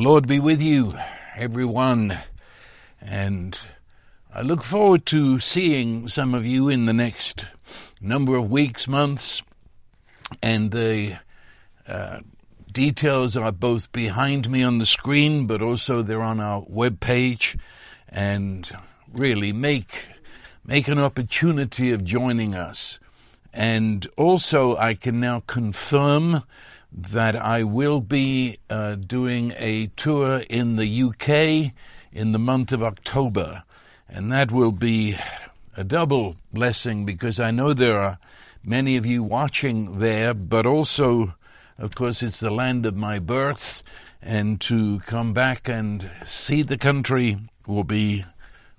Lord be with you, everyone. And I look forward to seeing some of you in the next number of weeks, months. And the uh, details are both behind me on the screen, but also they're on our web page. And really make, make an opportunity of joining us. And also I can now confirm that I will be uh, doing a tour in the UK in the month of October. And that will be a double blessing because I know there are many of you watching there, but also, of course, it's the land of my birth. And to come back and see the country will be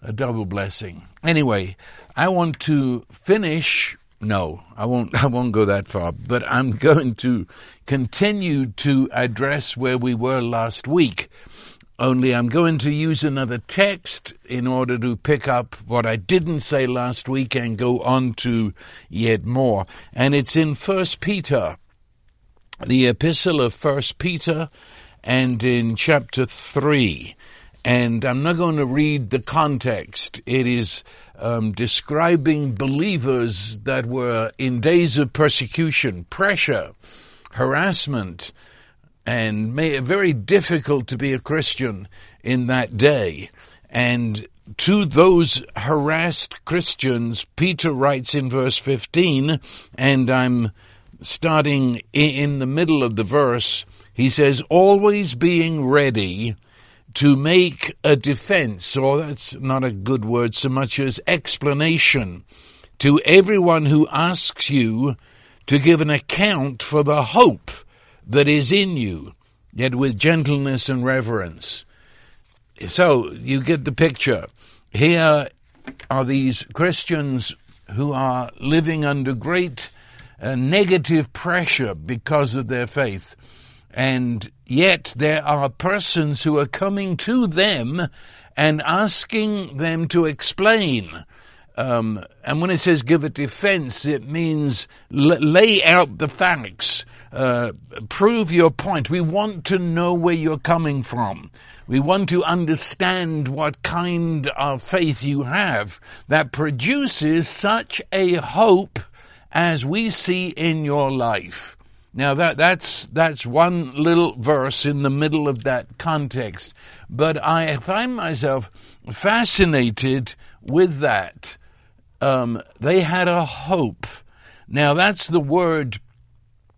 a double blessing. Anyway, I want to finish no, I won't. I won't go that far. But I'm going to continue to address where we were last week. Only I'm going to use another text in order to pick up what I didn't say last week and go on to yet more. And it's in First Peter, the epistle of First Peter, and in chapter three. And I'm not going to read the context. It is um, describing believers that were in days of persecution, pressure, harassment, and it very difficult to be a Christian in that day. And to those harassed Christians, Peter writes in verse 15, and I'm starting in the middle of the verse, he says, always being ready to make a defense, or that's not a good word so much as explanation, to everyone who asks you to give an account for the hope that is in you, yet with gentleness and reverence. So you get the picture. Here are these Christians who are living under great uh, negative pressure because of their faith. And yet there are persons who are coming to them and asking them to explain. Um, and when it says give a defense, it means l- lay out the facts, uh, prove your point. We want to know where you're coming from. We want to understand what kind of faith you have that produces such a hope as we see in your life. Now that, that's, that's one little verse in the middle of that context. But I find myself fascinated with that. Um, they had a hope. Now that's the word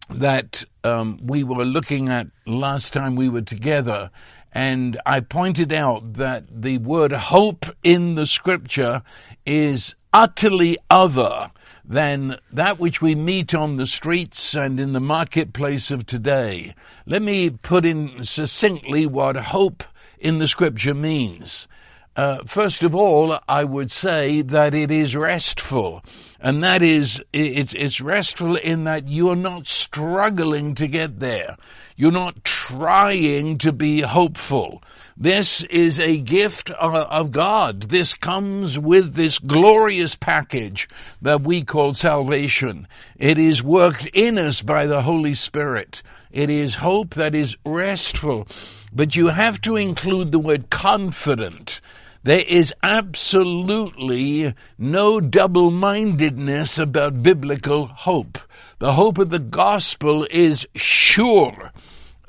that um, we were looking at last time we were together. And I pointed out that the word hope in the scripture is utterly other than that which we meet on the streets and in the marketplace of today. Let me put in succinctly what hope in the scripture means. Uh, first of all, I would say that it is restful. And that is, it's, it's restful in that you're not struggling to get there. You're not trying to be hopeful. This is a gift of God. This comes with this glorious package that we call salvation. It is worked in us by the Holy Spirit. It is hope that is restful. But you have to include the word confident. There is absolutely no double-mindedness about biblical hope. The hope of the gospel is sure.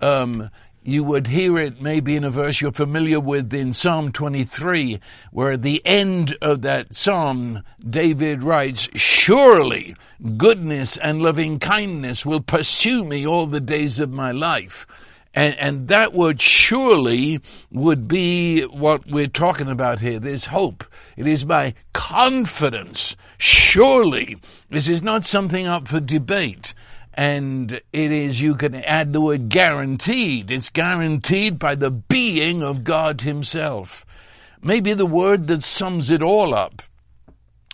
Um, you would hear it maybe in a verse you're familiar with in Psalm 23, where at the end of that psalm, David writes, Surely goodness and loving kindness will pursue me all the days of my life. And, and that word surely would be what we're talking about here. There's hope. It is my confidence. Surely. This is not something up for debate and it is, you can add the word guaranteed. It's guaranteed by the being of God himself. Maybe the word that sums it all up.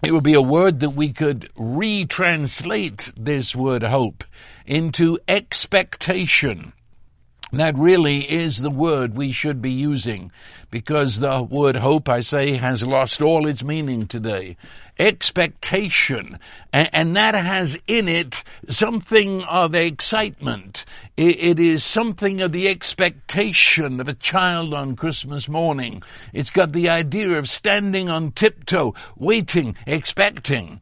It would be a word that we could retranslate this word hope into expectation. That really is the word we should be using because the word hope, I say, has lost all its meaning today. Expectation. And, that has in it something of excitement. it is something of the expectation of a child on Christmas morning. It's got the idea of standing on tiptoe, waiting, expecting.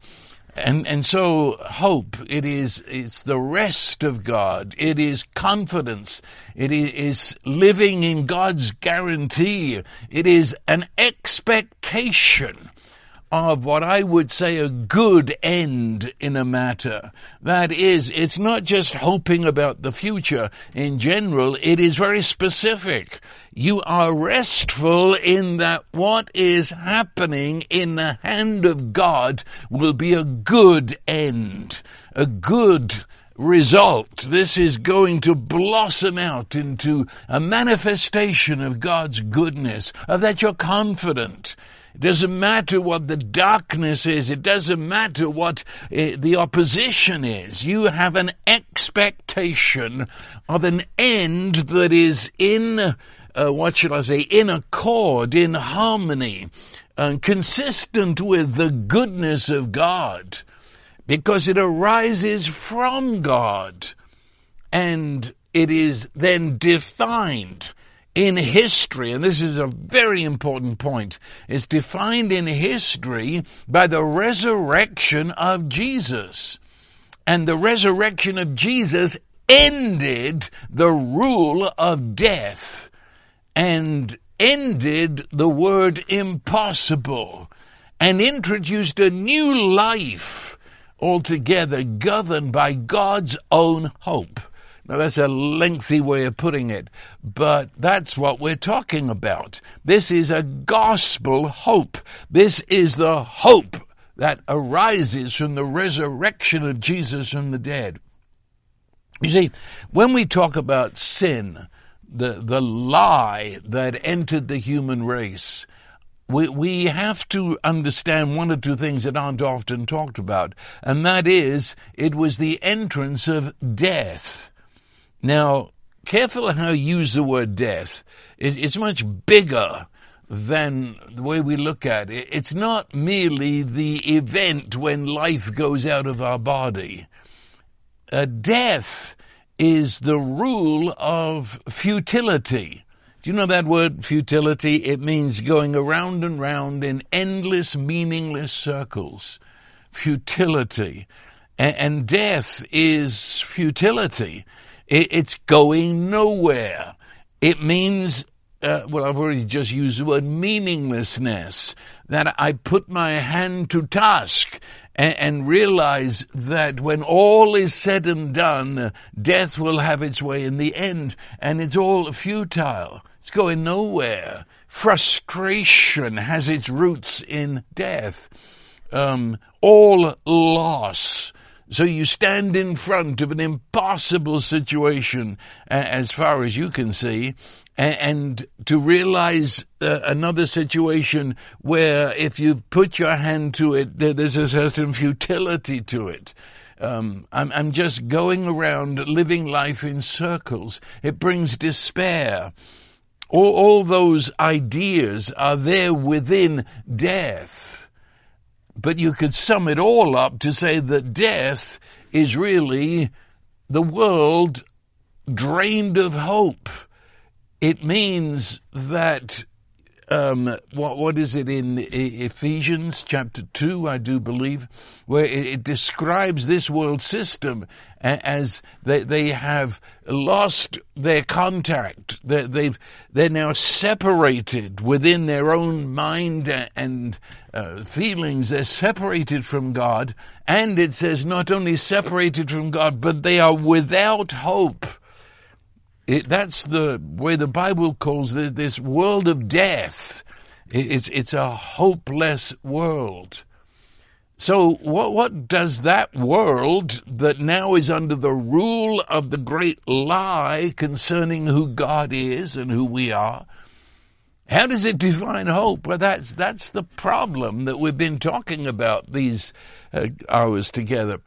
And, and so hope, it is, it's the rest of God. It is confidence. It is living in God's guarantee. It is an expectation of what I would say a good end in a matter. That is, it's not just hoping about the future in general, it is very specific. You are restful in that what is happening in the hand of God will be a good end, a good result. This is going to blossom out into a manifestation of God's goodness, of that you're confident. It doesn't matter what the darkness is. It doesn't matter what uh, the opposition is. You have an expectation of an end that is in, uh, what should I say, in accord, in harmony, uh, consistent with the goodness of God, because it arises from God and it is then defined in history, and this is a very important point, is defined in history by the resurrection of Jesus. And the resurrection of Jesus ended the rule of death and ended the word impossible and introduced a new life altogether governed by God's own hope. Now that's a lengthy way of putting it, but that's what we're talking about. This is a gospel hope. This is the hope that arises from the resurrection of Jesus from the dead. You see, when we talk about sin, the, the lie that entered the human race, we, we have to understand one or two things that aren't often talked about, and that is, it was the entrance of death. Now, careful how you use the word death. It, it's much bigger than the way we look at it. It's not merely the event when life goes out of our body. Death is the rule of futility. Do you know that word, futility? It means going around and round in endless, meaningless circles. Futility. And death is futility. It, it's going nowhere. It means, uh, well, I've already just used the word meaninglessness, that I put my hand to task and, and realize that when all is said and done, death will have its way in the end, and it's all futile. It's going nowhere. Frustration has its roots in death. Um, all loss so you stand in front of an impossible situation, as far as you can see, and to realize uh, another situation where if you've put your hand to it, there's a certain futility to it. Um, I'm, I'm just going around living life in circles. It brings despair. All, all those ideas are there within death. But you could sum it all up to say that death is really the world drained of hope. It means that um, what what is it in Ephesians chapter two, I do believe, where it, it describes this world system as they they have lost their contact. They, they've they're now separated within their own mind and uh, feelings. They're separated from God, and it says not only separated from God, but they are without hope. It, that's the way the Bible calls it, this world of death. It, it's, it's a hopeless world. So what, what does that world that now is under the rule of the great lie concerning who God is and who we are, how does it define hope? Well, that's, that's the problem that we've been talking about these uh, hours together.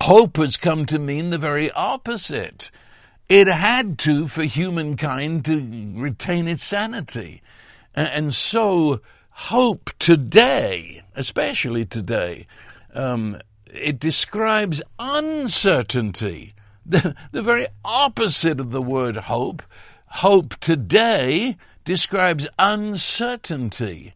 Hope has come to mean the very opposite. It had to for humankind to retain its sanity. And so, hope today, especially today, um, it describes uncertainty, the, the very opposite of the word hope. Hope today describes uncertainty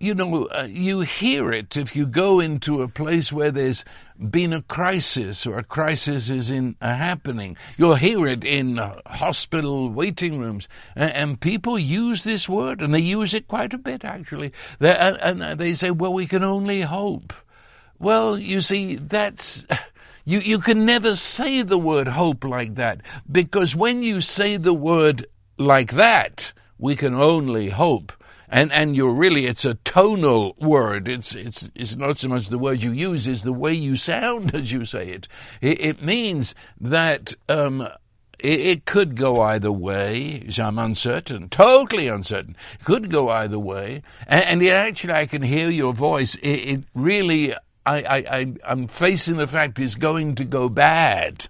you know, uh, you hear it if you go into a place where there's been a crisis or a crisis is in a happening. You'll hear it in uh, hospital waiting rooms, and, and, people use this word, and they use it quite a bit actually. They, uh, and they say, "Well, we can only hope." Well, you see, that's. You, you can never say the word hope like that because when you say the word like that, we can only hope and and you're really it's a tonal word. It's it's it's not so much the word you use, is the way you sound as you say it. It, it means that. Um, it, it could go either way. I'm uncertain, totally uncertain. It could go either way, and, and it actually, I can hear your voice. It, it really, I, I, I, I'm facing the fact it's going to go bad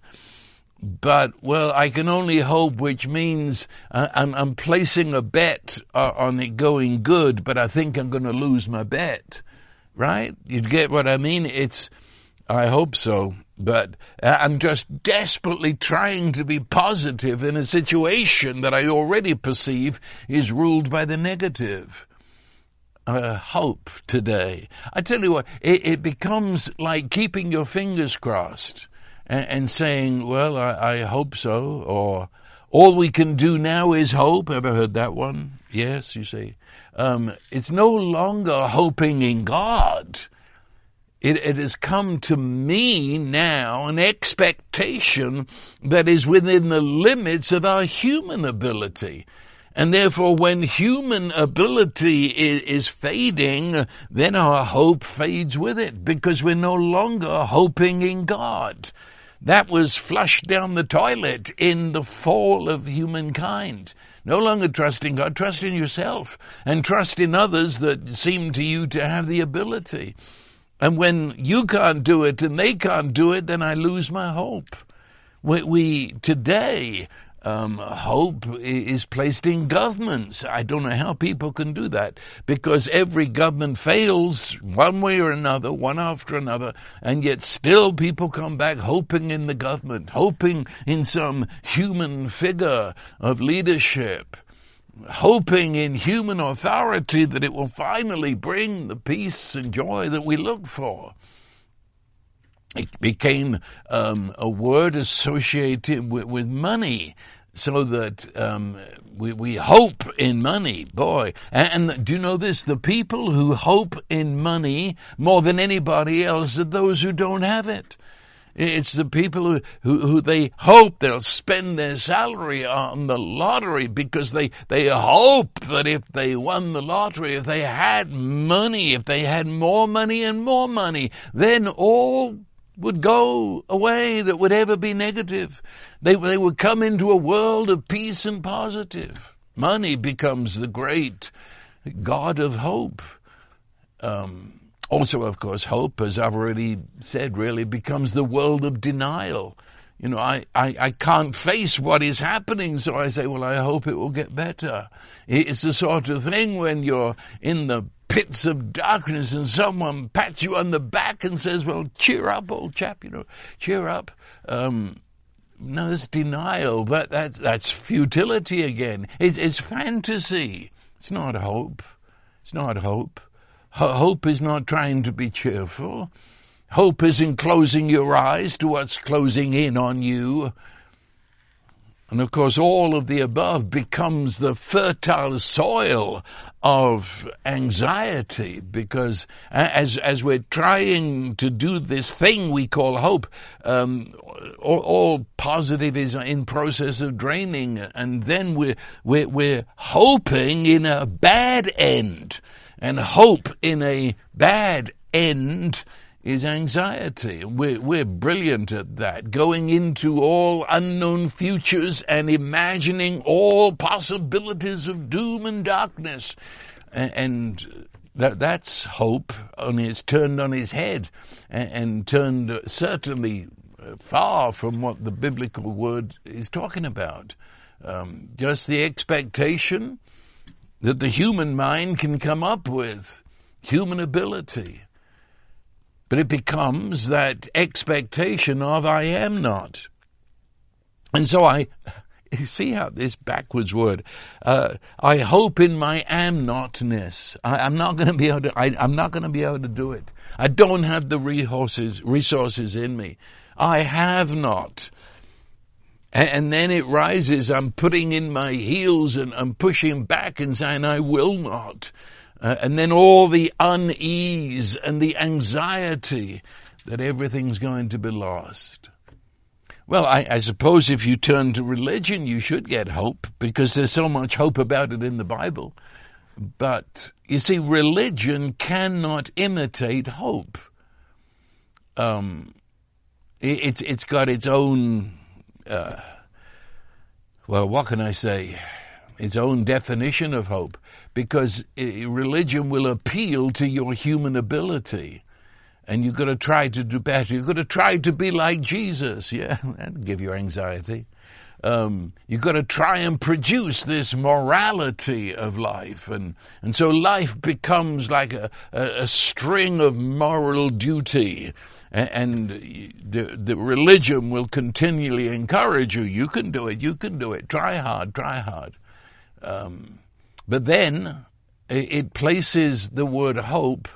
but well, I can only hope, which means uh, I'm, I'm, placing a bet uh, on it going good, but I think I'm going to lose my bet. Right? You get what I mean? It's, I hope so, but uh, I'm just desperately trying to be positive in a situation that I already perceive is ruled by the negative. Uh, hope today. I tell you what, it, it becomes like keeping your fingers crossed and, and saying, well, I, I hope so, or all we can do now is hope. Ever heard that one? Yes, you see. Um, it's no longer hoping in God. It, it, has come to me now an expectation that is within the limits of our human ability. And therefore, when human ability is, is, fading, then our hope fades with it because we're no longer hoping in God. That was flushed down the toilet in the fall of humankind. No longer trusting God, trust in yourself and trust in others that seem to you to have the ability. And when you can't do it and they can't do it, then I lose my hope. We, we today um, hope is placed in governments. I don't know how people can do that because every government fails one way or another, one after another, and yet still people come back hoping in the government, hoping in some human figure of leadership. Hoping in human authority that it will finally bring the peace and joy that we look for it became um, a word associated with, with money so that um, we, we hope in money, boy. And, and, do you know this? The people who hope in money more than anybody else are those who don't have it. It's the people who, who, who, they hope they'll spend their salary on the lottery because they, they hope that if they won the lottery, if they had money, if they had more money and more money, then all would go away that would ever be negative. They, they would come into a world of peace and positive. Money becomes the great God of hope. Um, also, of course, hope, as I've already said, really becomes the world of denial. You know, I, I, I can't face what is happening, so I say, well, I hope it will get better. It's the sort of thing when you're in the pits of darkness and someone pats you on the back and says, well, cheer up, old chap, you know, cheer up. Um, no, that's denial, but that, that's futility again. It's, it's fantasy. It's not hope. It's not hope. Hope is not trying to be cheerful. Hope isn't closing your eyes to what's closing in on you. And of course, all of the above becomes the fertile soil of anxiety because as, as we're trying to do this thing we call hope, um, all, all, positive is in process of draining and then we're, we're, we're hoping in a bad end. And hope in a bad end is anxiety. We're, we're brilliant at that, going into all unknown futures and imagining all possibilities of doom and darkness. And, that, that's hope, only it's turned on his head and, and turned certainly far from what the biblical word is talking about. Um, just the expectation that the human mind can come up with, human ability. But it becomes that expectation of I am not. And so I, see how this backwards word, uh, I hope in my am notness. I, am not going to be able to, I, I'm not going to be able to do it. I don't have the resources, resources in me. I have not. And, and then it rises. I'm putting in my heels and I'm pushing back and saying, I will not. Uh, and then all the unease and the anxiety that everything's going to be lost. Well, I, I, suppose if you turn to religion, you should get hope because there's so much hope about it in the Bible. But you see, religion cannot imitate hope. Um, it, it's it's got its own. Uh, well, what can I say? Its own definition of hope, because religion will appeal to your human ability and you've got to try to do better. You've got to try to be like Jesus. Yeah, that'll give you anxiety. Um, you've got to try and produce this morality of life, and and so life becomes like a, a, a string of moral duty, and, and the the religion will continually encourage you. You can do it. You can do it. Try hard. Try hard. Um, but then it, places the word hope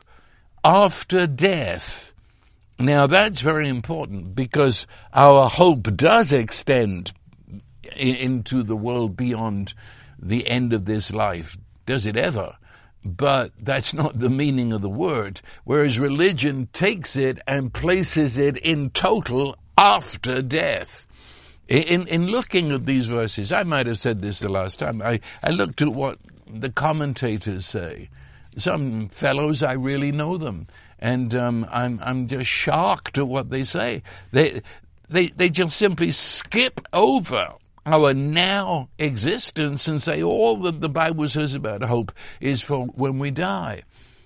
after death. Now that's very important because our hope does extend into the world beyond the end of this life. Does it ever? But that's not the meaning of the word. Whereas religion takes it and places it in total after death. In, in looking at these verses, I might have said this the last time, I, I looked at what the commentators say some fellows I really know them, and um, I'm I'm just shocked at what they say. They they they just simply skip over our now existence and say all that the Bible says about hope is for when we die.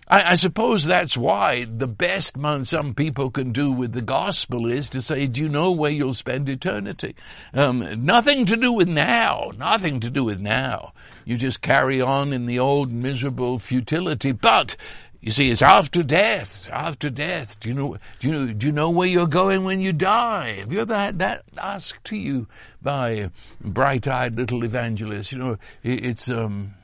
I, I, suppose that's why the best man some people can do with the gospel is to say, do you know where you'll spend eternity? Um, nothing to do with now, nothing to do with now. You just carry on in the old miserable futility. But you see, it's after death. After death. Do you know? Do you know? Do you know where you're going when you die? Have you ever had that asked to you by bright-eyed little evangelists? You know, it's um,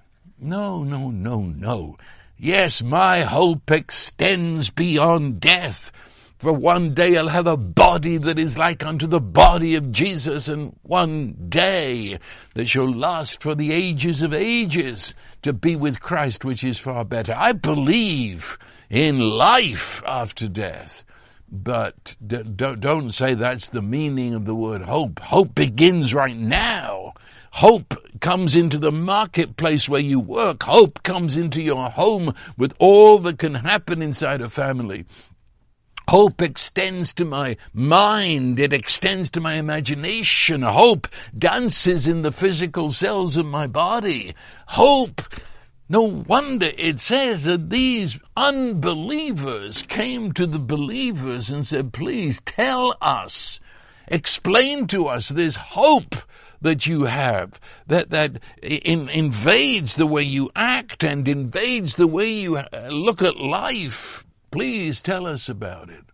no, no, no, no. Yes, my hope extends beyond death. For one day I'll have a body that is like unto the body of Jesus, and one day that shall last for the ages of ages to be with Christ, which is far better. I believe in life after death. But don't say that's the meaning of the word hope. Hope begins right now. Hope comes into the marketplace where you work. Hope comes into your home with all that can happen inside a family. Hope extends to my mind. It extends to my imagination. Hope dances in the physical cells of my body. Hope no wonder it says that these unbelievers came to the believers and said, please tell us, explain to us this hope that you have that that in, invades the way you act and invades the way you uh, look at life. Please tell us about it.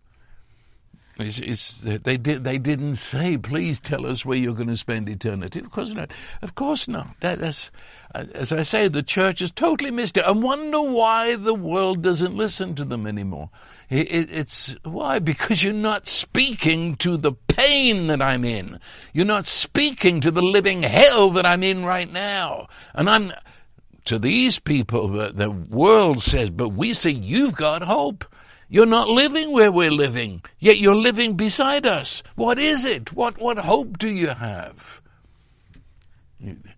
It's, it's, they did. They didn't say, "Please tell us where you're going to spend eternity." Of course not. Of course not. That, that's, uh, as I say, the church has totally missed it. I wonder why the world doesn't listen to them anymore. It, it, it's why because you're not speaking to the pain that I'm in. You're not speaking to the living hell that I'm in right now. And I'm to these people. The, the world says, but we say you've got hope. You're not living where we're living, yet you're living beside us. What is it? What, what hope do you have?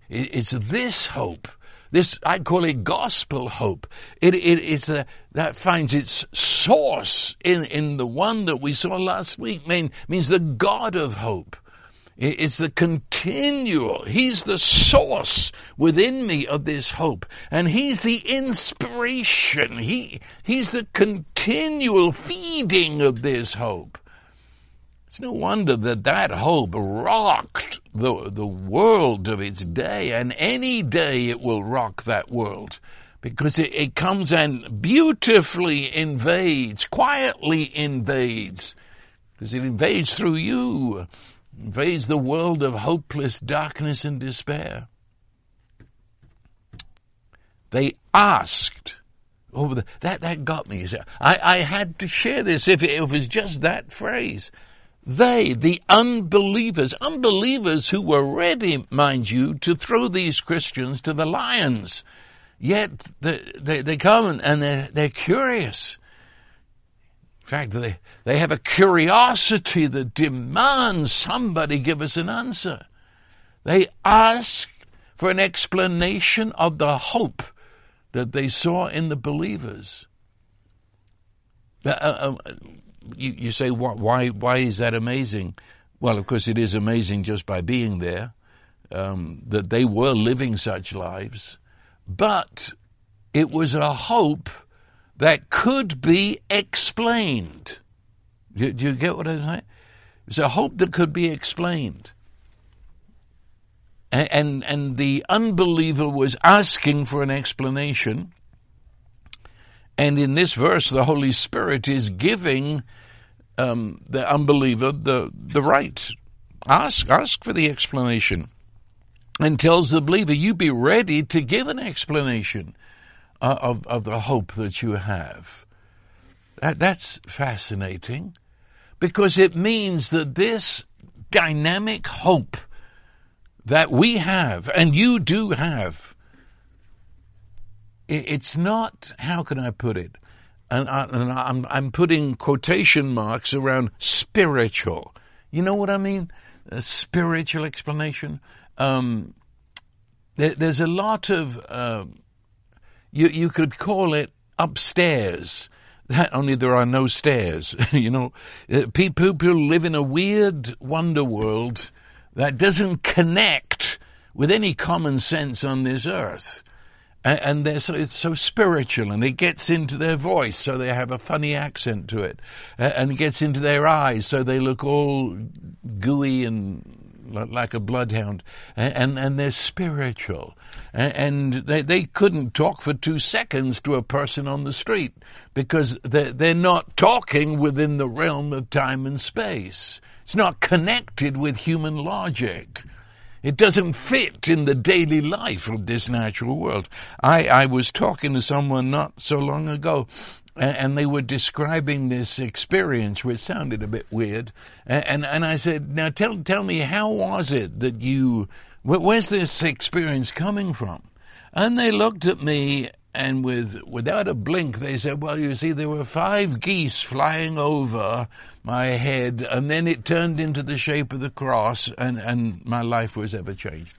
It's this hope. This, I call it gospel hope. It, it, it's a, that finds its source in, in the one that we saw last week, mean, means the God of hope. It's the continual, He's the source within me of this hope. And He's the inspiration. He, he's the continual feeding of this hope. It's no wonder that that hope rocked the, the world of its day, and any day it will rock that world because it, it comes and beautifully invades, quietly invades, because it invades through you, invades the world of hopeless darkness and despair. They asked over the, that, that got me. I, I had to share this if it, if it was just that phrase. They, the unbelievers, unbelievers who were ready, mind you, to throw these Christians to the lions. Yet they, they, they come and they're, they're curious. In fact, they, they have a curiosity that demands somebody give us an answer. They ask for an explanation of the hope that they saw in the believers. Uh, uh, you, you say, why, why is that amazing? Well, of course, it is amazing just by being there, um, that they were living such lives, but it was a hope that could be explained. Do, do you get what I'm saying? It's a hope that could be explained. And, and, and the unbeliever was asking for an explanation. And in this verse, the Holy Spirit is giving um, the unbeliever the, the right. Ask, ask for the explanation. And tells the believer, you be ready to give an explanation uh, of, of the hope that you have. That, that's fascinating because it means that this dynamic hope that we have, and you do have, it's not, how can I put it? And, I, am I'm putting quotation marks around spiritual. You know what I mean? A spiritual explanation. Um, there, there's a lot of, uh, you, you could call it upstairs. That only there are no stairs. you know, uh, people, people live in a weird wonder world that doesn't connect with any common sense on this earth. And they're so, it's so spiritual and it gets into their voice so they have a funny accent to it. And it gets into their eyes so they look all gooey and like a bloodhound. And, and they're spiritual. And they, they couldn't talk for two seconds to a person on the street because they're, they're not talking within the realm of time and space. It's not connected with human logic. It doesn't fit in the daily life of this natural world. I, I was talking to someone not so long ago, and they were describing this experience, which sounded a bit weird. And, and I said, now tell, tell me, how was it that you, where's this experience coming from? And they looked at me and with without a blink they said, "Well, you see, there were five geese flying over my head, and then it turned into the shape of the cross, and and my life was ever changed."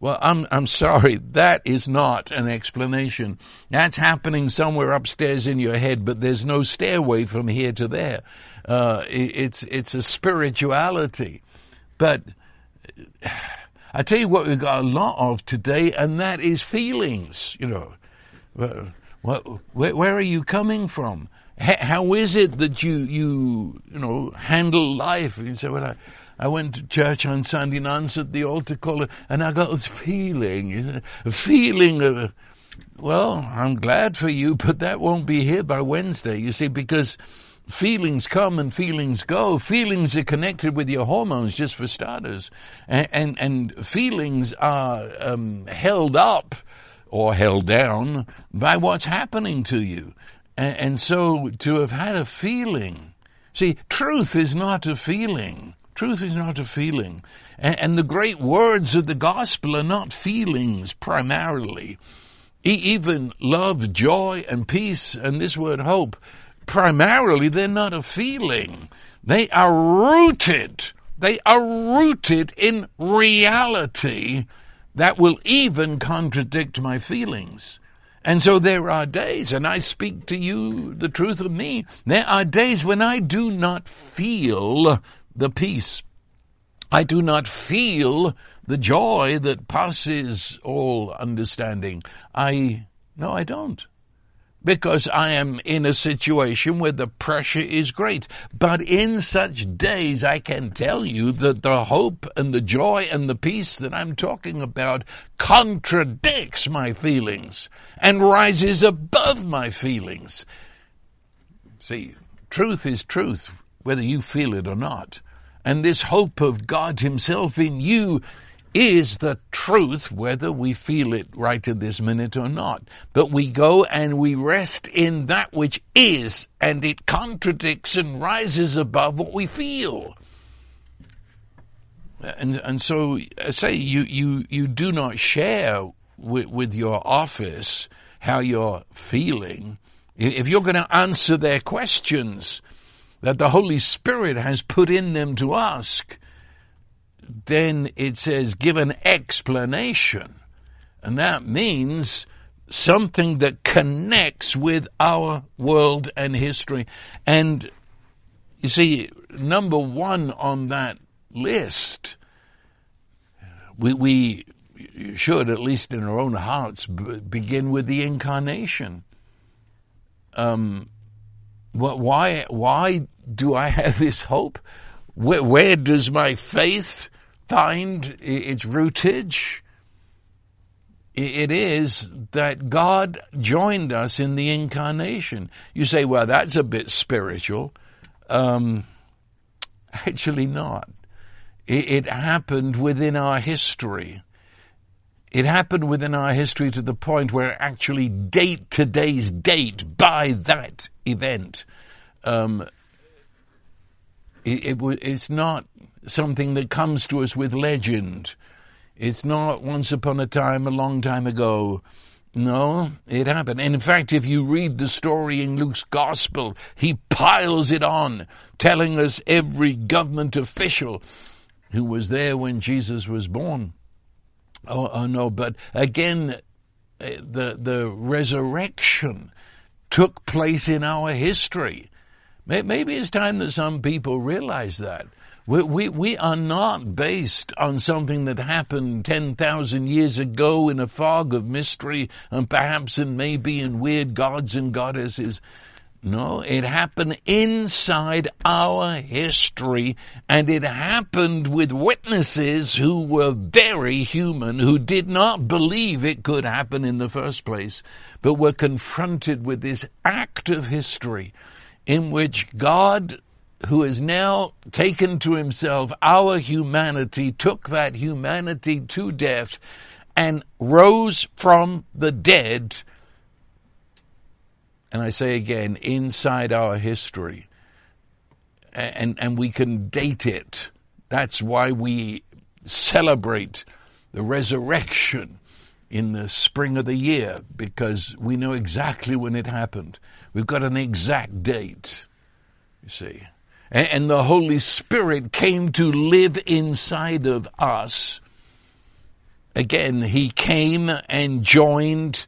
Well, I'm I'm sorry, that is not an explanation. That's happening somewhere upstairs in your head, but there's no stairway from here to there. Uh, it, it's it's a spirituality, but. I tell you what we've got a lot of today, and that is feelings, you know. Where, are you coming from? How is it that you, you, you know, handle life? You say, well, I, I went to church on Sunday and answered the altar call, and I got this feeling, a feeling of, well, I'm glad for you, but that won't be here by Wednesday, you see, because feelings come and feelings go. Feelings are connected with your hormones, just for starters, and and, and feelings are um, held up or held down by what's happening to you. And, and so to have had a feeling, see, truth is not a feeling. Truth is not a feeling. And, and the great words of the gospel are not feelings primarily. E- even love, joy, and peace, and this word hope, primarily they're not a feeling. They are rooted. They are rooted in reality that will even contradict my feelings. And so there are days, and I speak to you the truth of me, there are days when I do not feel the peace. I do not feel the joy that passes all understanding. I, no, I don't. Because I am in a situation where the pressure is great. But in such days, I can tell you that the hope and the joy and the peace that I'm talking about contradicts my feelings and rises above my feelings. See, truth is truth, whether you feel it or not. And this hope of God Himself in you is the truth, whether we feel it right at this minute or not. But we go and we rest in that which is, and it contradicts and rises above what we feel. And and so, I say you you you do not share with, with your office how you're feeling. If you're going to answer their questions that the Holy Spirit has put in them to ask, then it says give an explanation. And that means something that connects with our world and history. And you see, number one on that list, we, we should, at least in our own hearts, b- begin with the incarnation. Um, why, why do I have this hope? Where, where does my faith find its rootage? It is that God joined us in the incarnation. You say, well, that's a bit spiritual. Um, actually not. It, it happened within our history. It happened within our history to the point where actually date today's date by that event. Um, it, it, it's not something that comes to us with legend. It's not once upon a time, a long time ago. No, it happened. And in fact, if you read the story in Luke's gospel, he piles it on, telling us every government official who was there when Jesus was born. Oh, oh no, but again, eh, the, the resurrection took place in our history. Maybe it's time that some people realize that. We, we, we are not based on something that happened 10,000 years ago in a fog of mystery and perhaps and maybe in weird gods and goddesses. No, it happened inside our history and it happened with witnesses who were very human, who did not believe it could happen in the first place, but were confronted with this act of history in which God who has now taken to himself our humanity, took that humanity to death, and rose from the dead. And I say again, inside our history. And, and we can date it. That's why we celebrate the resurrection in the spring of the year, because we know exactly when it happened. We've got an exact date, you see and the Holy Spirit came to live inside of us. Again, He came and joined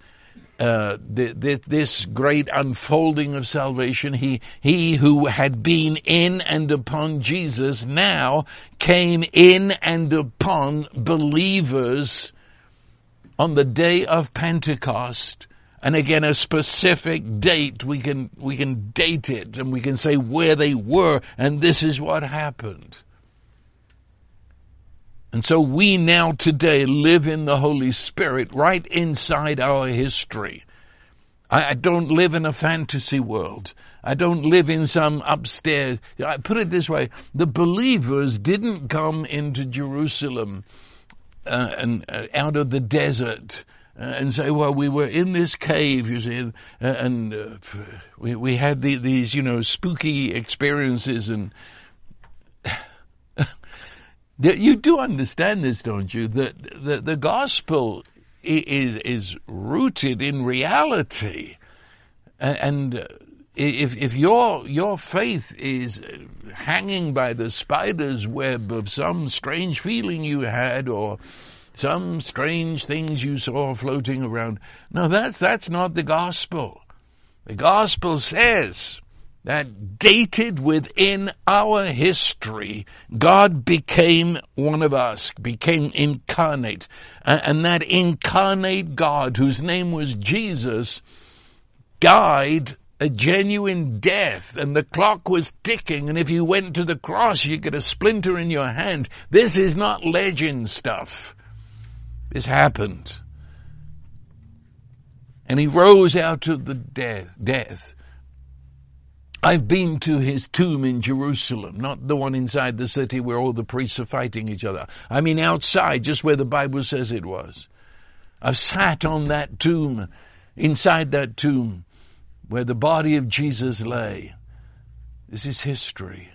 uh, the, the, this great unfolding of salvation. He, he who had been in and upon Jesus now came in and upon believers on the day of Pentecost and again a specific date we can we can date it and we can say where they were and this is what happened and so we now today live in the Holy Spirit right inside our history. I, I don't live in a fantasy world. I don't live in some upstairs. I put it this way: the believers didn't come into Jerusalem uh, and uh, out of the desert uh, and say, well, we were in this cave, you see, and, uh, uh, we, we had the, these, you know, spooky experiences and you do understand this, don't you? That the, the gospel is, is rooted in reality. And uh, if, if your, your faith is hanging by the spider's web of some strange feeling you had or some strange things you saw floating around. No, that's, that's not the gospel. The gospel says that dated within our history, God became one of us, became incarnate. And that incarnate God, whose name was Jesus, died a genuine death and the clock was ticking and if you went to the cross you get a splinter in your hand. This is not legend stuff. This happened. And he rose out of the death, death. I've been to his tomb in Jerusalem, not the one inside the city where all the priests are fighting each other. I mean outside, just where the Bible says it was. I've sat on that tomb, inside that tomb, where the body of Jesus lay. This is history.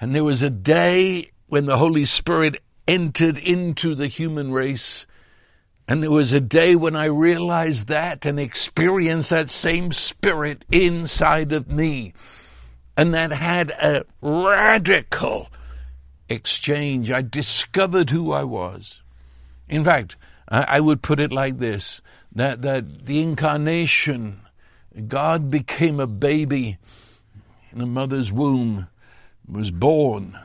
And there was a day when the Holy Spirit entered into the human race. And there was a day when I realized that and experienced that same spirit inside of me. And that had a radical exchange. I discovered who I was. In fact, I would put it like this, that, that the incarnation God became a baby in a mother's womb, was born.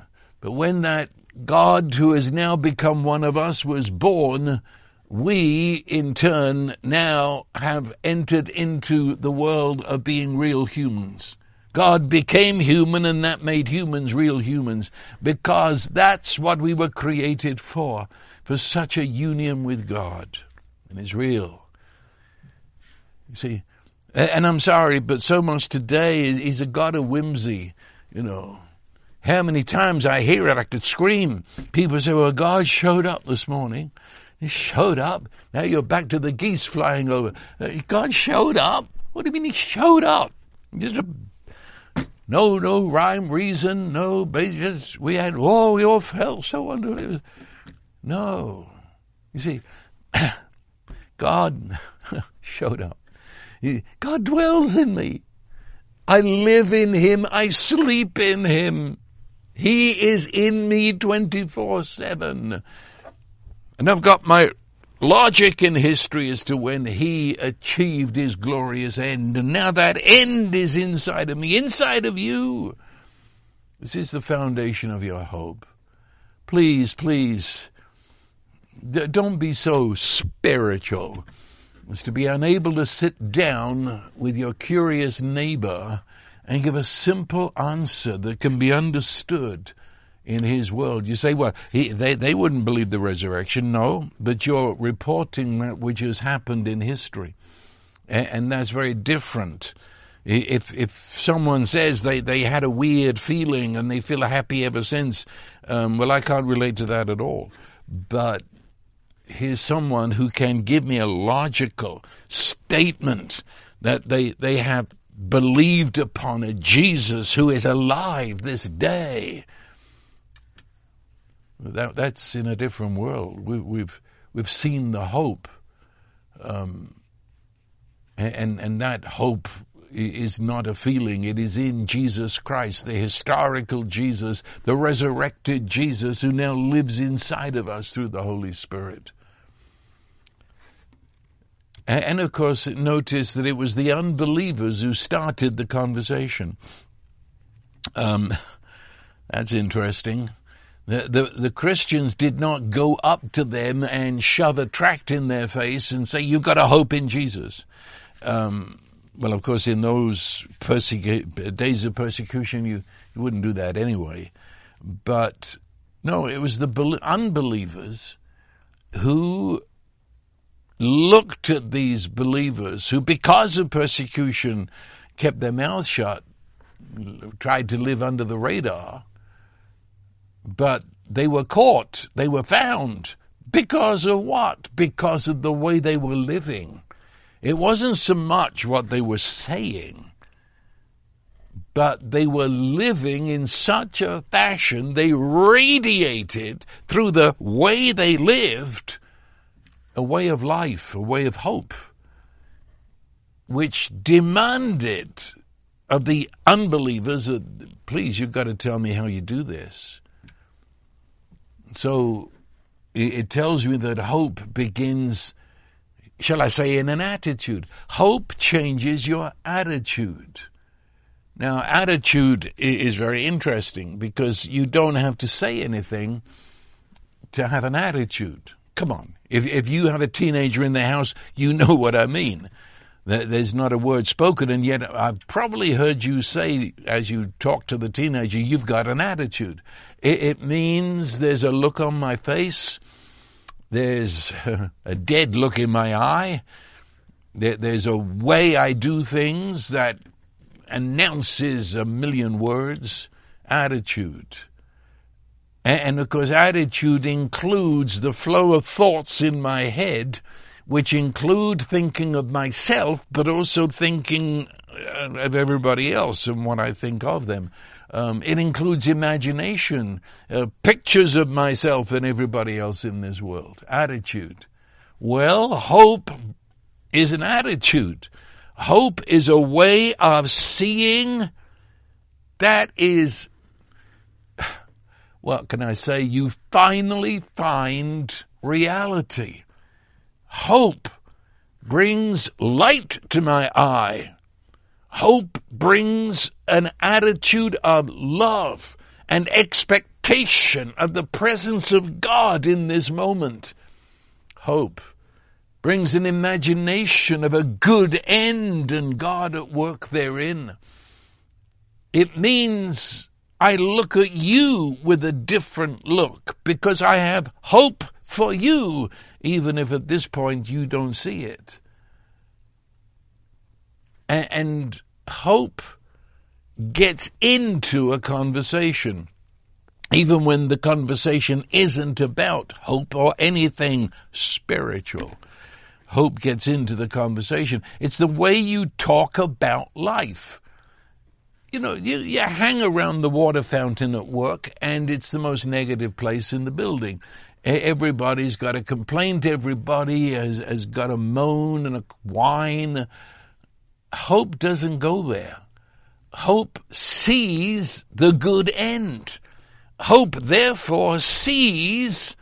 But when that God who has now become one of us was born, we in turn now have entered into the world of being real humans. God became human and that made humans real humans because that's what we were created for, for such a union with God. And it's real. You see, and I'm sorry, but so much today is a God of whimsy, you know. How many times I hear it, I could scream. People say, well, God showed up this morning. He showed up. Now you're back to the geese flying over. Uh, God showed up? What do you mean he showed up? Just a, no, no rhyme, reason, no, basis. we had, oh, we all felt so under No. You see, God showed up. God dwells in me. I live in Him. I sleep in Him. He is in me 24-7. And I've got my logic in history as to when He achieved His glorious end. And now that end is inside of me, inside of you. This is the foundation of your hope. Please, please, don't be so spiritual as to be unable to sit down with your curious neighbor and give a simple answer that can be understood in his world. You say, well, he, they, they wouldn't believe the resurrection. No, but you're reporting that which has happened in history. And, and that's very different. If, if someone says they, they had a weird feeling and they feel happy ever since, um, well, I can't relate to that at all. But here's someone who can give me a logical statement that they, they have believed upon a Jesus who is alive this day. That, that's in a different world. We, have we've, we've seen the hope, um, and and that hope is not a feeling. It is in Jesus Christ, the historical Jesus, the resurrected Jesus who now lives inside of us through the Holy Spirit. And of course, notice that it was the unbelievers who started the conversation. Um, that's interesting. The, the, the, Christians did not go up to them and shove a tract in their face and say, you've got to hope in Jesus. Um, well, of course, in those persecu- days of persecution, you, you wouldn't do that anyway. But no, it was the unbelievers who looked at these believers who, because of persecution, kept their mouths shut, tried to live under the radar, but they were caught, they were found. Because of what? Because of the way they were living. It wasn't so much what they were saying, but they were living in such a fashion, they radiated through the way they lived a way of life, a way of hope, which demanded of the unbelievers please, you've got to tell me how you do this. So it tells me that hope begins, shall I say, in an attitude. Hope changes your attitude. Now, attitude is very interesting because you don't have to say anything to have an attitude. Come on. If, if you have a teenager in the house, you know what I mean. There's not a word spoken, and yet I've probably heard you say, as you talk to the teenager, you've got an attitude. It, it means there's a look on my face, there's a dead look in my eye, there, there's a way I do things that announces a million words. Attitude. And of course, attitude includes the flow of thoughts in my head which include thinking of myself, but also thinking uh, of everybody else and what I think of them. Um, it includes imagination, uh, pictures of myself and everybody else in this world. Attitude. Well, hope is an attitude. Hope is a way of seeing that is, what can I say? You finally find reality. Hope brings light to my eye. Hope brings an attitude of love and expectation of the presence of God in this moment. Hope brings an imagination of a good end and God at work therein. It means I look at you with a different look because I have hope for you even if at this point you don't see it. And, hope gets into a conversation, even when the conversation isn't about hope or anything spiritual. Hope gets into the conversation. It's the way you talk about life. You know, you, you hang around the water fountain at work and it's the most negative place in the building. Everybody's got a complaint. Everybody has, has got a moan and a whine. Hope doesn't go there. Hope sees the good end. Hope therefore sees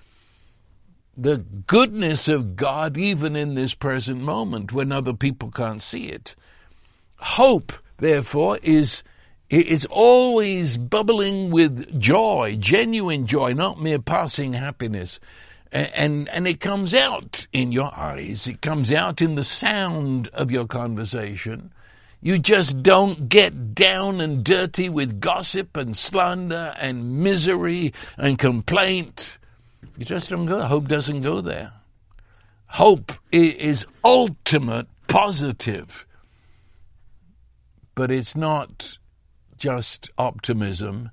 the goodness of God even in this present moment when other people can't see it. Hope, therefore, is it's always bubbling with joy, genuine joy, not mere passing happiness. And, and it comes out in your eyes. It comes out in the sound of your conversation. You just don't get down and dirty with gossip and slander and misery and complaint. You just don't go. Hope doesn't go there. Hope is ultimate positive, but it's not just optimism.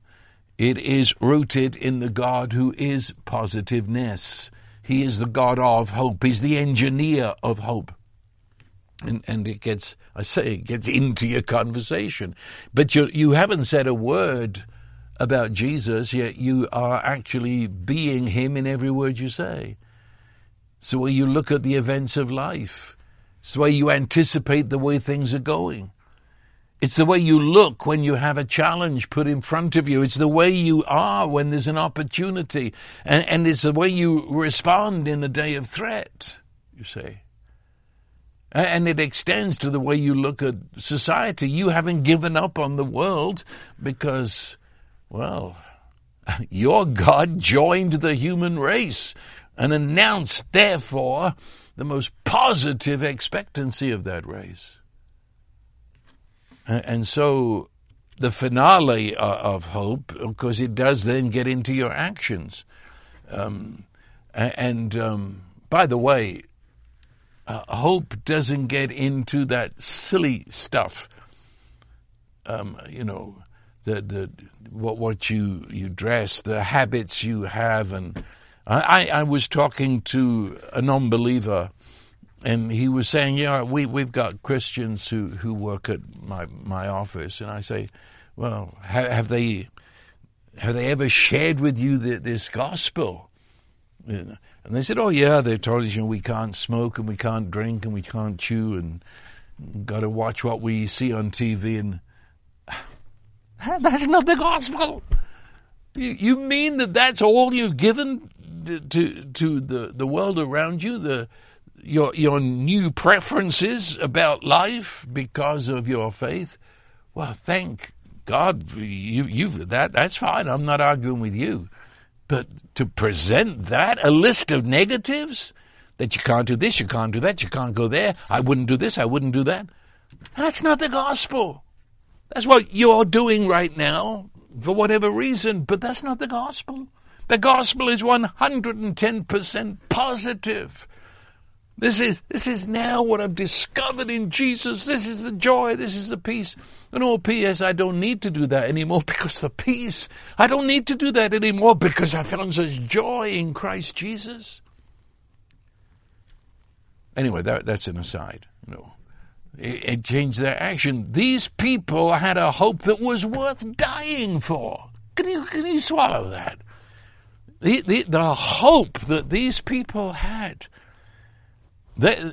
It is rooted in the God who is positiveness. He is the God of hope. He's the engineer of hope. And, and it gets, I say, it gets into your conversation. But you, you haven't said a word about Jesus, yet you are actually being Him in every word you say. So when you look at the events of life, it's the way you anticipate the way things are going. It's the way you look when you have a challenge put in front of you. It's the way you are when there's an opportunity. And, and it's the way you respond in a day of threat, you see. And it extends to the way you look at society. You haven't given up on the world because, well, your God joined the human race and announced, therefore, the most positive expectancy of that race. And so the finale of hope, because it does then get into your actions. Um, and um, by the way, uh, hope doesn't get into that silly stuff. Um, you know, the the what what you you dress, the habits you have, and I I was talking to a non-believer and he was saying, "Yeah, we we've got Christians who who work at my my office," and I say, "Well, have, have they have they ever shared with you the, this gospel?" And they said, "Oh yeah, they told us you know we can't smoke and we can't drink and we can't chew and got to watch what we see on TV and." That's not the gospel. You, you mean that that's all you've given to, to to the the world around you? The your your new preferences about life because of your faith, well, thank God you you've that that's fine. I'm not arguing with you. But to present that, a list of negatives, that you can't do this, you can't do that, you can't go there, I wouldn't do this, I wouldn't do that. That's not the gospel. That's what you're doing right now for whatever reason, but that's not the gospel. The gospel is 110% positive. This is, this is now what I've discovered in Jesus. This is the joy. This is the peace. And oh, P.S. I don't need to do that anymore because the peace. I don't need to do that anymore because I found such joy in Christ Jesus. Anyway, that, that's an aside. Know, it, it changed their action. These people had a hope that was worth dying for. Can you, can you swallow that? The, the, the hope that these people had they,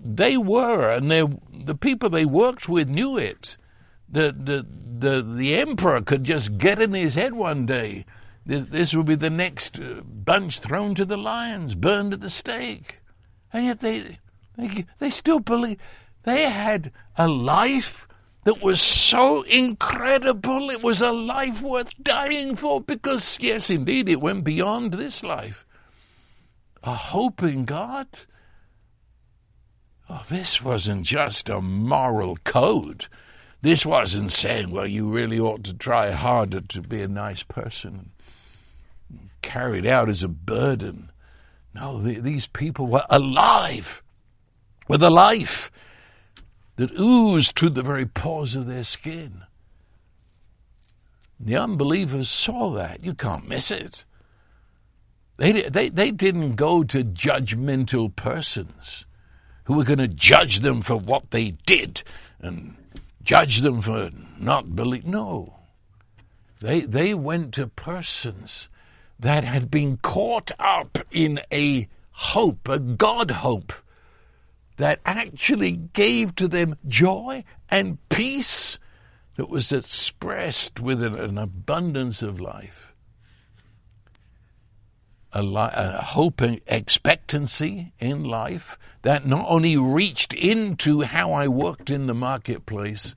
they were, and they, the people they worked with knew it. The, the, the, the emperor could just get in his head one day. This, this will be the next uh, bunch thrown to the lions, burned at the stake. And yet they, they, they still believe they had a life that was so incredible. It was a life worth dying for because, yes, indeed, it went beyond this life. A hope in God Oh, this wasn't just a moral code. This wasn't saying, well, you really ought to try harder to be a nice person, carried out as a burden. No, these people were alive with a life that oozed to the very pores of their skin. The unbelievers saw that. You can't miss it. They, they, they didn't go to judgmental persons who were going to judge them for what they did and judge them for not believing. No. They, they went to persons that had been caught up in a hope, a God hope, that actually gave to them joy and peace that was expressed with an abundance of life a, li- a hope and expectancy in life that not only reached into how I worked in the marketplace,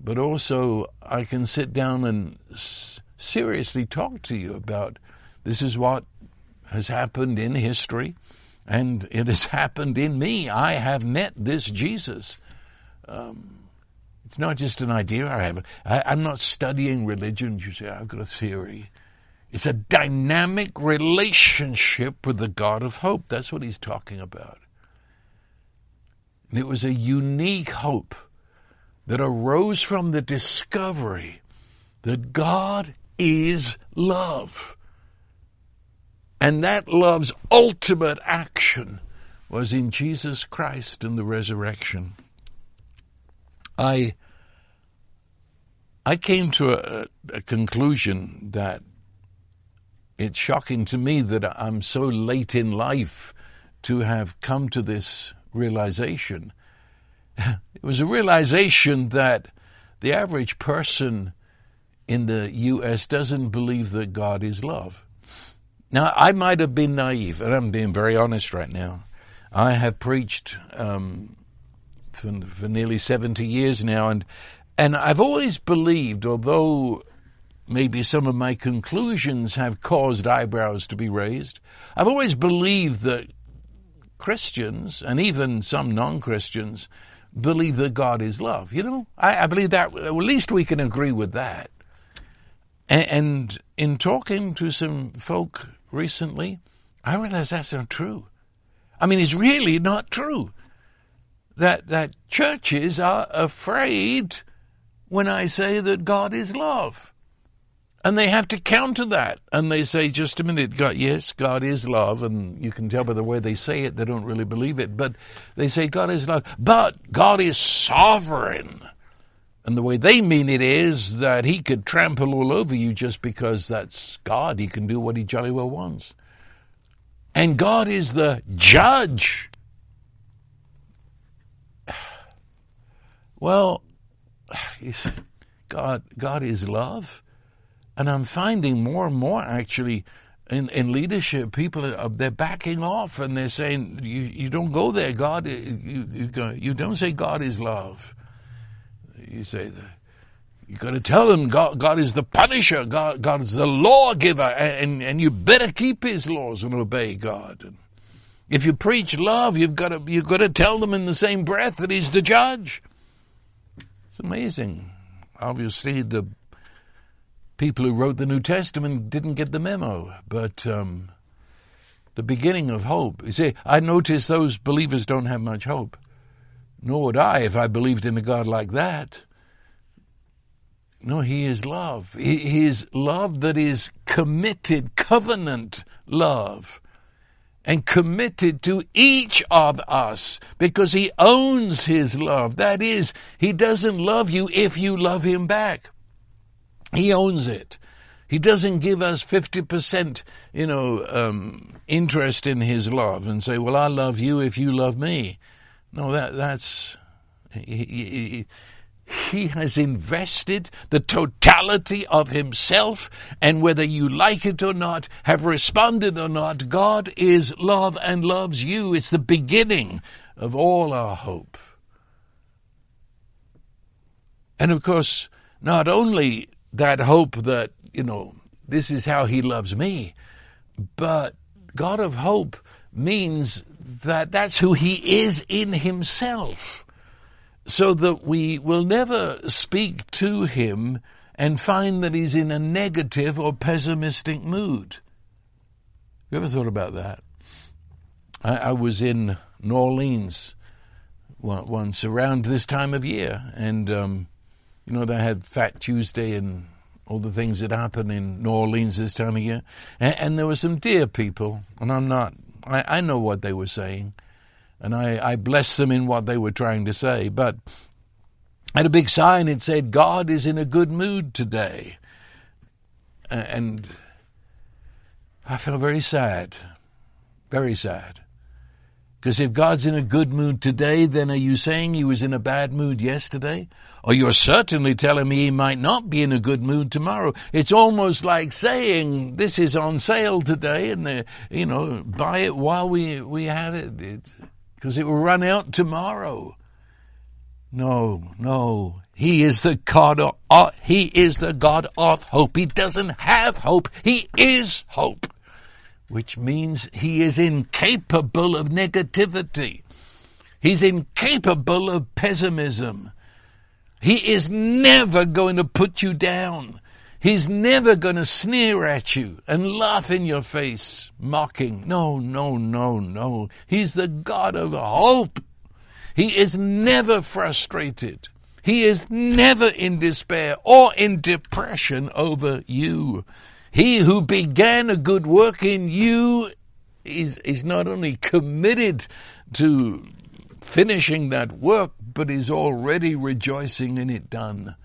but also I can sit down and s- seriously talk to you about this is what has happened in history, and it has happened in me. I have met this Jesus. Um, it's not just an idea I have. I, I'm not studying religion. You say, I've got a theory. It's a dynamic relationship with the God of hope. That's what he's talking about. And it was a unique hope that arose from the discovery that God is love. And that love's ultimate action was in Jesus Christ and the resurrection. I I came to a, a conclusion that it's shocking to me that I'm so late in life to have come to this realization. It was a realization that the average person in the U.S. doesn't believe that God is love. Now, I might have been naive, and I'm being very honest right now. I have preached um, for, for nearly 70 years now, and and I've always believed, although maybe some of my conclusions have caused eyebrows to be raised. I've always believed that Christians, and even some non Christians, believe that God is love. You know, I, I believe that, at least we can agree with that. And, and in talking to some folk recently, I realized that's not true. I mean, it's really not true. That, that churches are afraid when I say that God is love. And they have to counter that. And they say, just a minute, God, yes, God is love. And you can tell by the way they say it, they don't really believe it. But they say God is love. But God is sovereign. And the way they mean it is that he could trample all over you just because that's God. He can do what he jolly well wants. And God is the judge. Well, God, God is love. And I'm finding more and more actually in, in leadership, people are, uh, they're backing off and they're saying, you, you don't go there. God, uh, you, you, go, you don't say God is love. You say that. You got to tell them God, God is the punisher. God, God is the lawgiver, and, and you better keep His laws and obey God. If you preach love, you've got to, you've got to tell them in the same breath that he's the judge. It's amazing. Obviously, the people who wrote the New Testament didn't get the memo, but um, the beginning of hope. You see, I notice those believers don't have much hope. Nor would I if I believed in a God like that. No, He is love. He is love that is committed, covenant love, and committed to each of us because He owns His love. That is, He doesn't love you if you love Him back. He owns it. He doesn't give us 50%, you know, um, interest in his love and say, well, I love you if you love me. No, that, that's, he, he, he has invested the totality of himself and whether you like it or not, have responded or not, God is love and loves you. It's the beginning of all our hope. And of course, not only that hope that, you know, this is how he loves me. But God of hope means that that's who he is in himself. So that we will never speak to him and find that he's in a negative or pessimistic mood. You ever thought about that? I, I was in New Orleans once around this time of year, and um, you know, they had Fat Tuesday and all the things that happen in New Orleans this time of year. And, and there were some dear people, and I'm not, I, I know what they were saying, and I, I bless them in what they were trying to say, but I had a big sign, it said, God is in a good mood today. And I felt very sad, very sad. Because if God's in a good mood today, then are you saying he was in a bad mood yesterday? Or you're certainly telling me he might not be in a good mood tomorrow. It's almost like saying this is on sale today and, you know, buy it while we, we have it because it, it will run out tomorrow. No, no. He is the God of, he is the God of hope. He doesn't have hope. He is hope which means he is incapable of negativity. He's incapable of pessimism. He is never going to put you down. He's never going to sneer at you and laugh in your face, mocking. No, no, no, no. He's the God of hope. He is never frustrated. He is never in despair or in depression over you. He who began a good work in you is, is not only committed to finishing that work, but is already rejoicing in it done.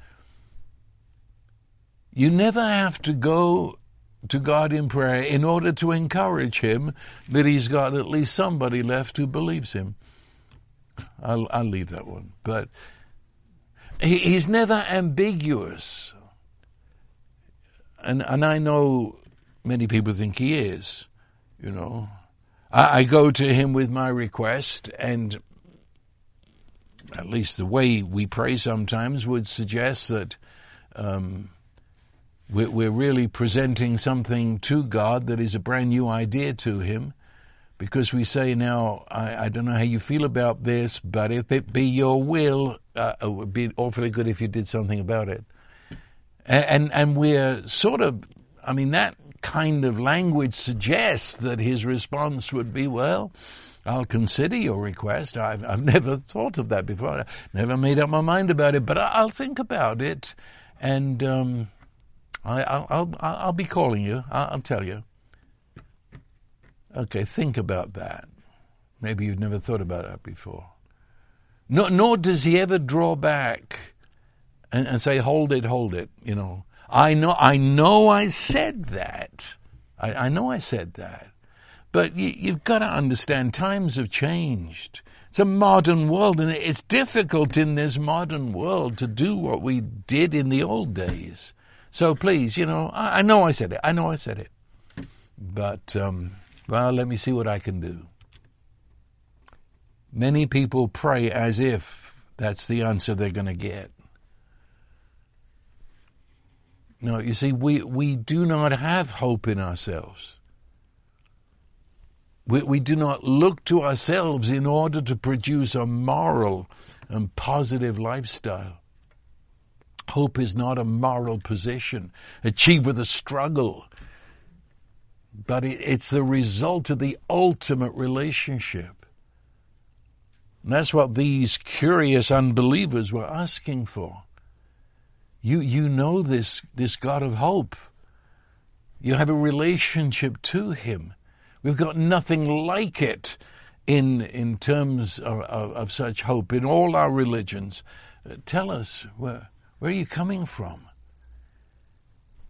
You never have to go to God in prayer in order to encourage him that he's got at least somebody left who believes him. I'll, I'll leave that one. But he, he's never ambiguous and and I know many people think he is. You know, I, I go to him with my request, and at least the way we pray sometimes would suggest that um, we're, we're really presenting something to God that is a brand new idea to Him. Because we say now, I, I don't know how you feel about this, but if it be your will, uh, it would be awfully good if you did something about it. And, and we're sort of, I mean, that kind of language suggests that his response would be, well, I'll consider your request. I've, I've never thought of that before. I never made up my mind about it, but I'll think about it. And um, I, will I'll, I'll be calling you. I'll, tell you. Okay, think about that. Maybe you've never thought about that before. No, nor does he ever draw back and, and say, hold it, hold it, you know. I know, I know I said that. I, I know I said that. But you, you've got to understand times have changed. It's a modern world, and it's difficult in this modern world to do what we did in the old days. So please, you know, I, I know I said it. I know I said it. But, um, well, let me see what I can do. Many people pray as if that's the answer they're going to get. No, you see, we, we do not have hope in ourselves. We, we do not look to ourselves in order to produce a moral and positive lifestyle. Hope is not a moral position achieved with a struggle, but it, it's the result of the ultimate relationship. And that's what these curious unbelievers were asking for. You, you know this, this God of hope. You have a relationship to Him. We've got nothing like it in, in terms of, of, of such hope in all our religions. Uh, tell us, where, where are you coming from?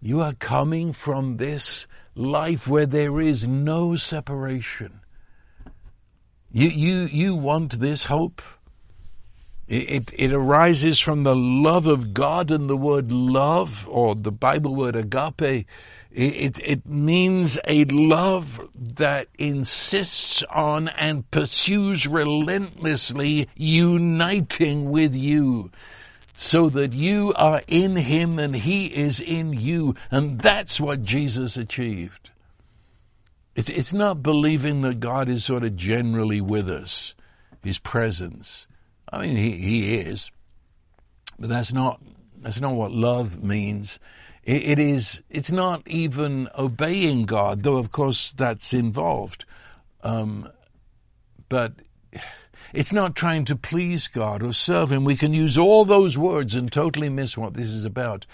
You are coming from this life where there is no separation. You, you, you want this hope? It, it, arises from the love of God and the word love, or the Bible word agape. It, it means a love that insists on and pursues relentlessly uniting with you so that you are in him and he is in you. And that's what Jesus achieved. It's, it's not believing that God is sort of generally with us, His presence. I mean, He, he is. But that's not, that's not what love means. It, it is, it's not even obeying God, though of course that's involved. Um, but it's not trying to please God or serve Him. We can use all those words and totally miss what this is about.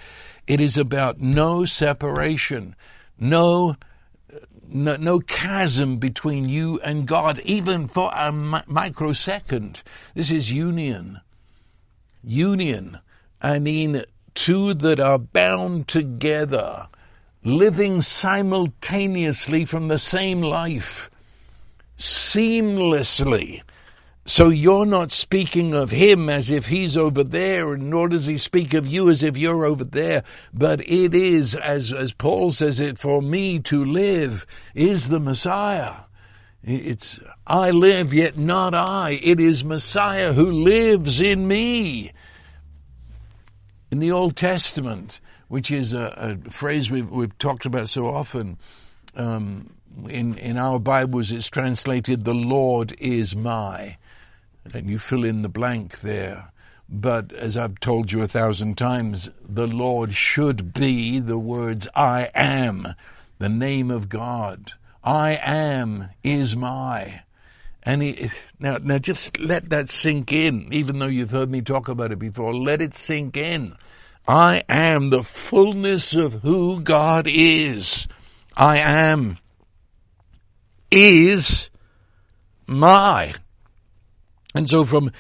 It is about no separation, no no, no, chasm between you and God, even for a mi- microsecond. This is union. Union. I mean, two that are bound together, living simultaneously from the same life, seamlessly. So you're not speaking of him as if he's over there, nor does he speak of you as if you're over there. But it is, as, as Paul says it, for me to live is the Messiah. It's, I live, yet not I. It is Messiah who lives in me. In the Old Testament, which is a, a phrase we've, we've talked about so often, um, in, in our Bibles it's translated, the Lord is my and you fill in the blank there. But as I've told you a thousand times, the Lord should be the words I am, the name of God. I am is my. And he, now, now just let that sink in, even though you've heard me talk about it before. Let it sink in. I am the fullness of who God is. I am is my. And so from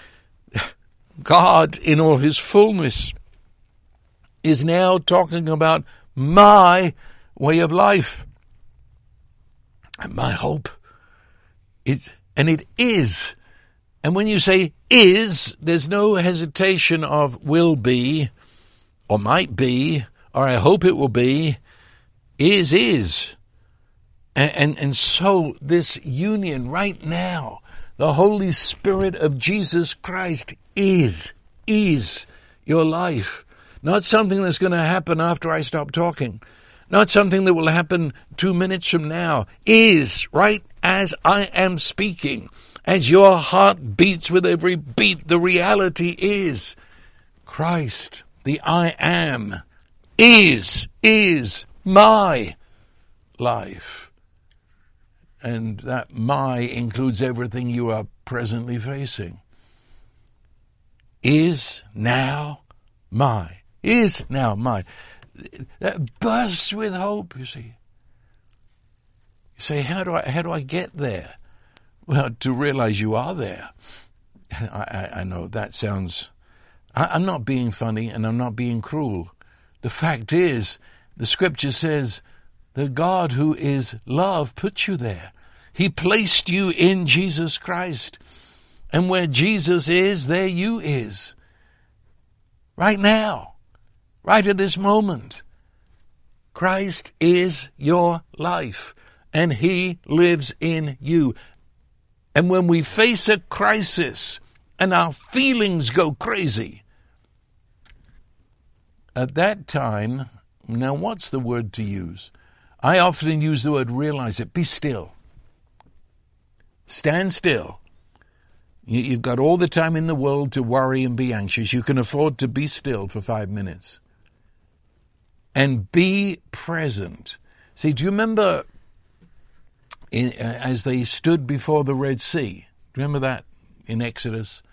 God in all his fullness is now talking about my way of life. And my hope. It's, and it is. And when you say is, there's no hesitation of will be, or might be, or I hope it will be. Is, is. And, and, and so this union right now the Holy Spirit of Jesus Christ is, is your life. Not something that's going to happen after I stop talking. Not something that will happen two minutes from now. Is right as I am speaking. As your heart beats with every beat, the reality is Christ, the I am, is, is my life. And that my includes everything you are presently facing. Is now my. Is now my. That bursts with hope, you see. You say, how do I, how do I get there? Well, to realize you are there. I, I, I know that sounds, I, I'm not being funny and I'm not being cruel. The fact is, the scripture says, the God who is love put you there. He placed you in Jesus Christ. And where Jesus is, there you is. Right now. Right at this moment. Christ is your life and He lives in you. And when we face a crisis and our feelings go crazy, at that time, now what's the word to use? I often use the word realize it. Be still. stand still. You've got all the time in the world to worry and be anxious. You can afford to be still for five minutes. And be present. See, do you remember in, uh, as they stood before the Red Sea? Do you remember that in Exodus?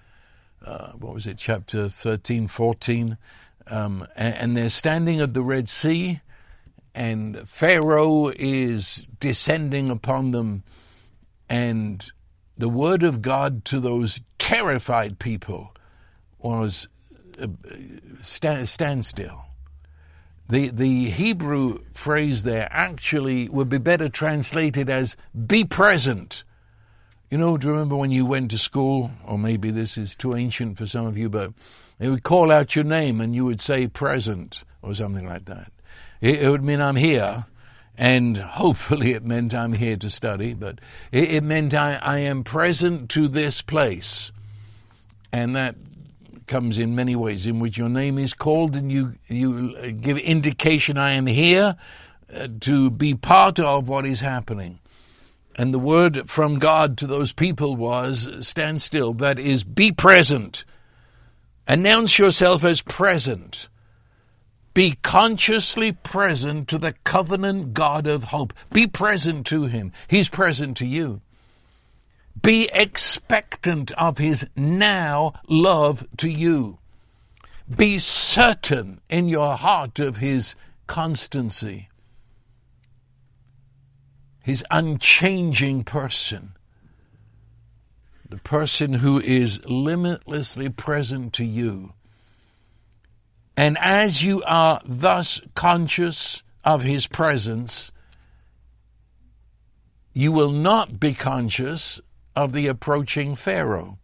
Uh, what was it, chapter 13, 14? Um, and, and they're standing at the Red Sea, and Pharaoh is descending upon them, and the word of God to those terrified people was uh, stand, stand still. The, the Hebrew phrase there actually would be better translated as be present. You know, do you remember when you went to school, or maybe this is too ancient for some of you, but they would call out your name and you would say present or something like that. It, it would mean I'm here, and hopefully it meant I'm here to study, but it, it meant I, I am present to this place. And that comes in many ways in which your name is called and you, you give indication I am here uh, to be part of what is happening. And the word from God to those people was stand still. That is, be present. Announce yourself as present. Be consciously present to the covenant God of hope. Be present to Him. He's present to you. Be expectant of His now love to you. Be certain in your heart of His constancy, His unchanging person, the person who is limitlessly present to you and as you are thus conscious of His presence, you will not be conscious of the approaching Pharaoh.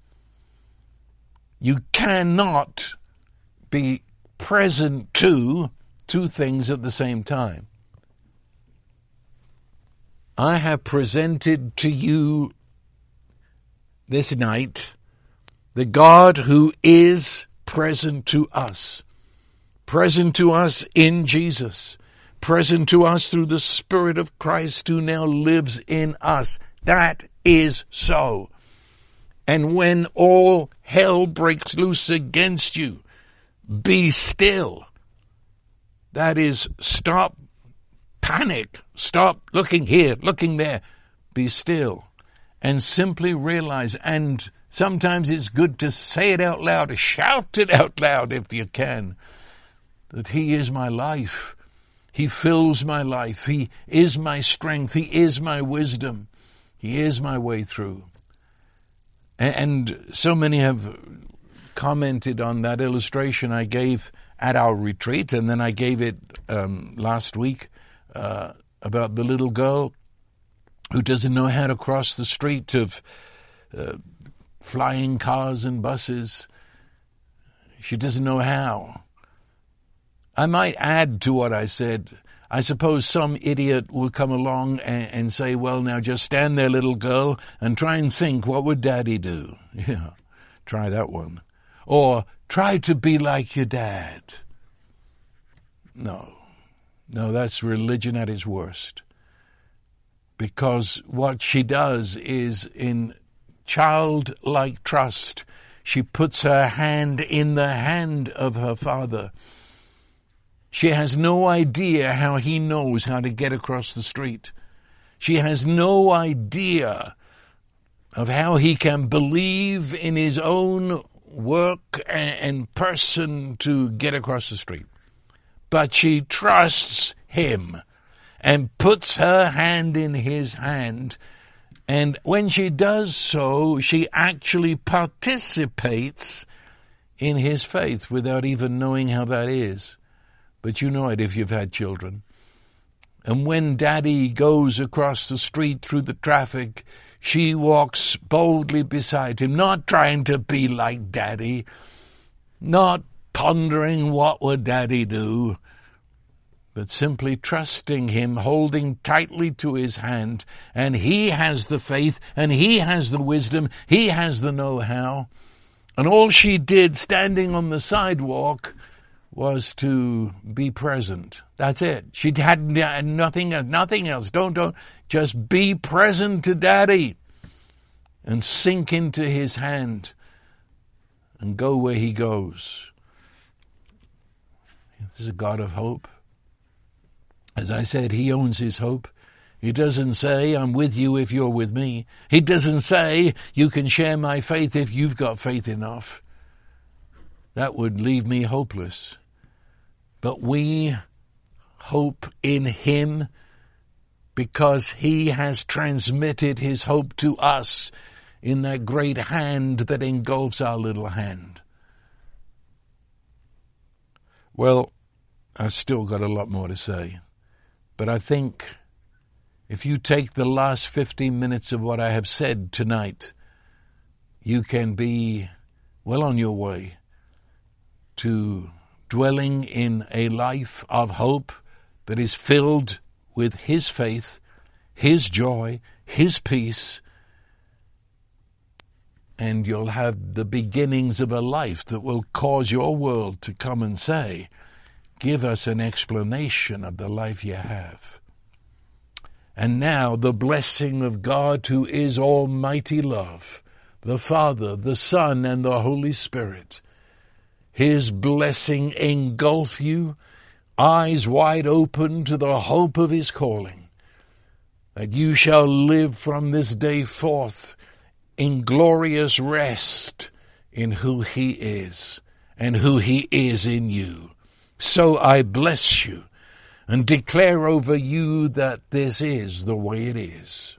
You cannot be present to two things at the same time. I have presented to you this night the God who is present to us present to us in Jesus, present to us through the Spirit of Christ who now lives in us. That is so. And when all hell breaks loose against you, be still. That is, stop panic. Stop looking here, looking there. Be still. And simply realize, and sometimes it's good to say it out loud, shout it out loud if you can that He is my life. He fills my life. He is my strength. He is my wisdom. He is my way through. And so many have commented on that illustration I gave at our retreat, and then I gave it um, last week uh, about the little girl who doesn't know how to cross the street of uh, flying cars and buses. She doesn't know how. I might add to what I said. I suppose some idiot will come along and, and, say, well, now just stand there, little girl, and try and think, what would daddy do? Yeah, try that one. Or try to be like your dad. No, no, that's religion at its worst. Because what she does is in childlike trust, she puts her hand in the hand of her father she has no idea how he knows how to get across the street. She has no idea of how he can believe in his own work and person to get across the street. But she trusts him and puts her hand in his hand. And when she does so, she actually participates in his faith without even knowing how that is but you know it if you've had children. And when daddy goes across the street through the traffic, she walks boldly beside him, not trying to be like daddy, not pondering what would daddy do, but simply trusting him, holding tightly to his hand, and he has the faith, and he has the wisdom, he has the know-how. And all she did standing on the sidewalk was to be present. That's it. She had nothing, nothing else. Don't, don't, just be present to daddy. and sink into his hand and go where he goes. He's a God of hope. As I said, he owns his hope. He doesn't say, I'm with you if you're with me. He doesn't say, you can share my faith if you've got faith enough. That would leave me hopeless. But we hope in him because he has transmitted his hope to us in that great hand that engulfs our little hand. Well, I've still got a lot more to say, but I think if you take the last 15 minutes of what I have said tonight, you can be well on your way to dwelling in a life of hope that is filled with His faith, His joy, His peace, and you'll have the beginnings of a life that will cause your world to come and say, Give us an explanation of the life you have. And now the blessing of God who is almighty love, the Father, the Son, and the Holy Spirit. His blessing engulf you, eyes wide open to the hope of His calling, that you shall live from this day forth in glorious rest in who He is and who He is in you. So I bless you and declare over you that this is the way it is.